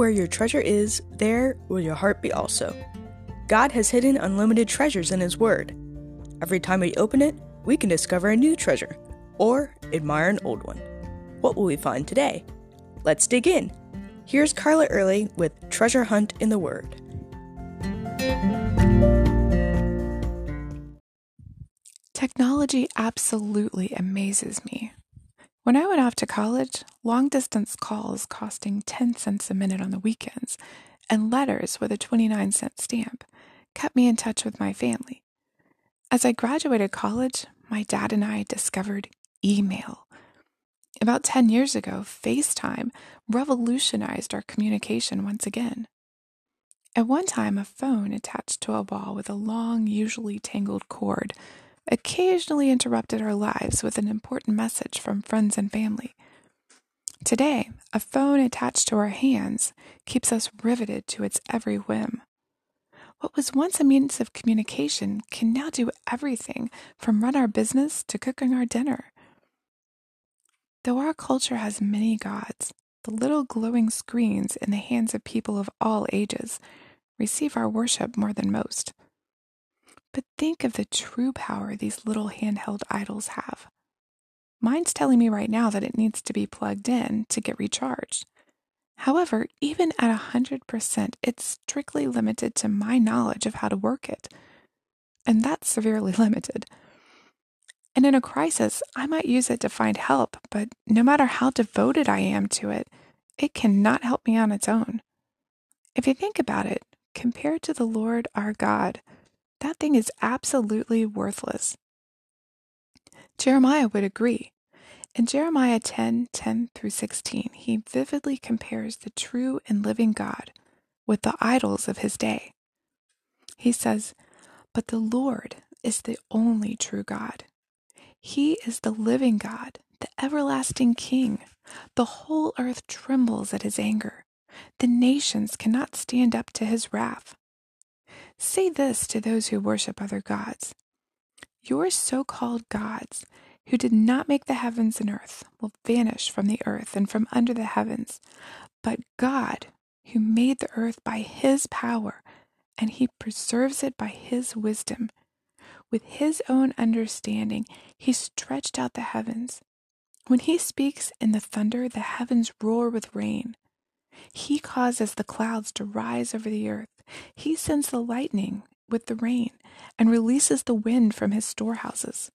Where your treasure is, there will your heart be also. God has hidden unlimited treasures in His Word. Every time we open it, we can discover a new treasure or admire an old one. What will we find today? Let's dig in. Here's Carla Early with Treasure Hunt in the Word. Technology absolutely amazes me. When I went off to college, long distance calls costing 10 cents a minute on the weekends and letters with a 29 cent stamp kept me in touch with my family. As I graduated college, my dad and I discovered email. About 10 years ago, FaceTime revolutionized our communication once again. At one time, a phone attached to a wall with a long, usually tangled cord occasionally interrupted our lives with an important message from friends and family. Today, a phone attached to our hands keeps us riveted to its every whim. What was once a means of communication can now do everything from run our business to cooking our dinner. Though our culture has many gods, the little glowing screens in the hands of people of all ages receive our worship more than most. But think of the true power these little handheld idols have. Mine's telling me right now that it needs to be plugged in to get recharged. However, even at 100%, it's strictly limited to my knowledge of how to work it. And that's severely limited. And in a crisis, I might use it to find help, but no matter how devoted I am to it, it cannot help me on its own. If you think about it, compared to the Lord our God, that thing is absolutely worthless. Jeremiah would agree. In Jeremiah 10 10 through 16, he vividly compares the true and living God with the idols of his day. He says, But the Lord is the only true God. He is the living God, the everlasting King. The whole earth trembles at his anger. The nations cannot stand up to his wrath. Say this to those who worship other gods Your so called gods, who did not make the heavens and earth, will vanish from the earth and from under the heavens. But God, who made the earth by his power, and he preserves it by his wisdom, with his own understanding, he stretched out the heavens. When he speaks in the thunder, the heavens roar with rain. He causes the clouds to rise over the earth. He sends the lightning with the rain and releases the wind from his storehouses.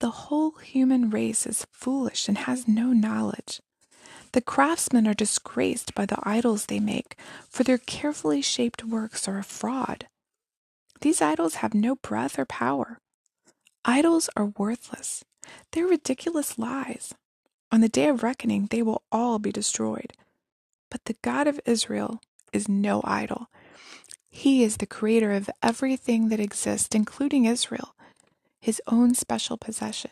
The whole human race is foolish and has no knowledge. The craftsmen are disgraced by the idols they make, for their carefully shaped works are a fraud. These idols have no breath or power. Idols are worthless. They're ridiculous lies. On the day of reckoning, they will all be destroyed. But the God of Israel is no idol. He is the creator of everything that exists, including Israel, his own special possession.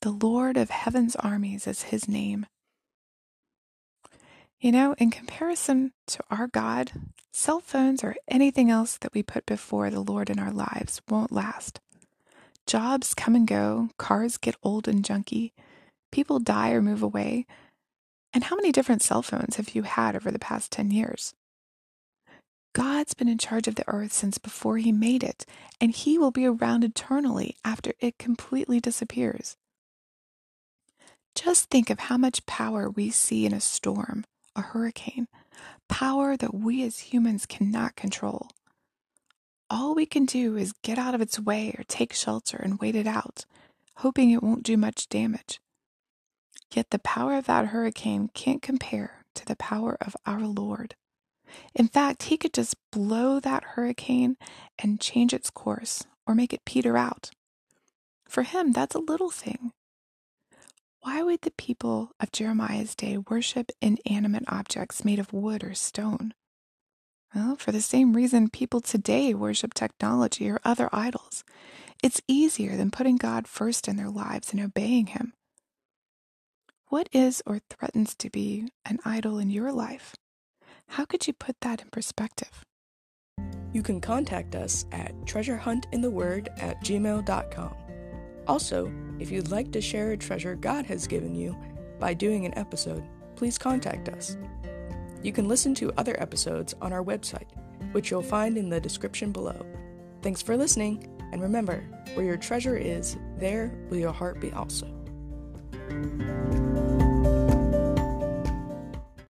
The Lord of heaven's armies is his name. You know, in comparison to our God, cell phones or anything else that we put before the Lord in our lives won't last. Jobs come and go, cars get old and junky, people die or move away, and how many different cell phones have you had over the past 10 years? God's been in charge of the earth since before He made it, and He will be around eternally after it completely disappears. Just think of how much power we see in a storm, a hurricane, power that we as humans cannot control. All we can do is get out of its way or take shelter and wait it out, hoping it won't do much damage. Yet the power of that hurricane can't compare to the power of our Lord. In fact, he could just blow that hurricane and change its course or make it peter out. For him, that's a little thing. Why would the people of Jeremiah's day worship inanimate objects made of wood or stone? Well, for the same reason people today worship technology or other idols. It's easier than putting God first in their lives and obeying Him. What is or threatens to be an idol in your life? How could you put that in perspective? You can contact us at treasurehuntintheword at gmail.com. Also, if you'd like to share a treasure God has given you by doing an episode, please contact us. You can listen to other episodes on our website, which you'll find in the description below. Thanks for listening, and remember, where your treasure is, there will your heart be also.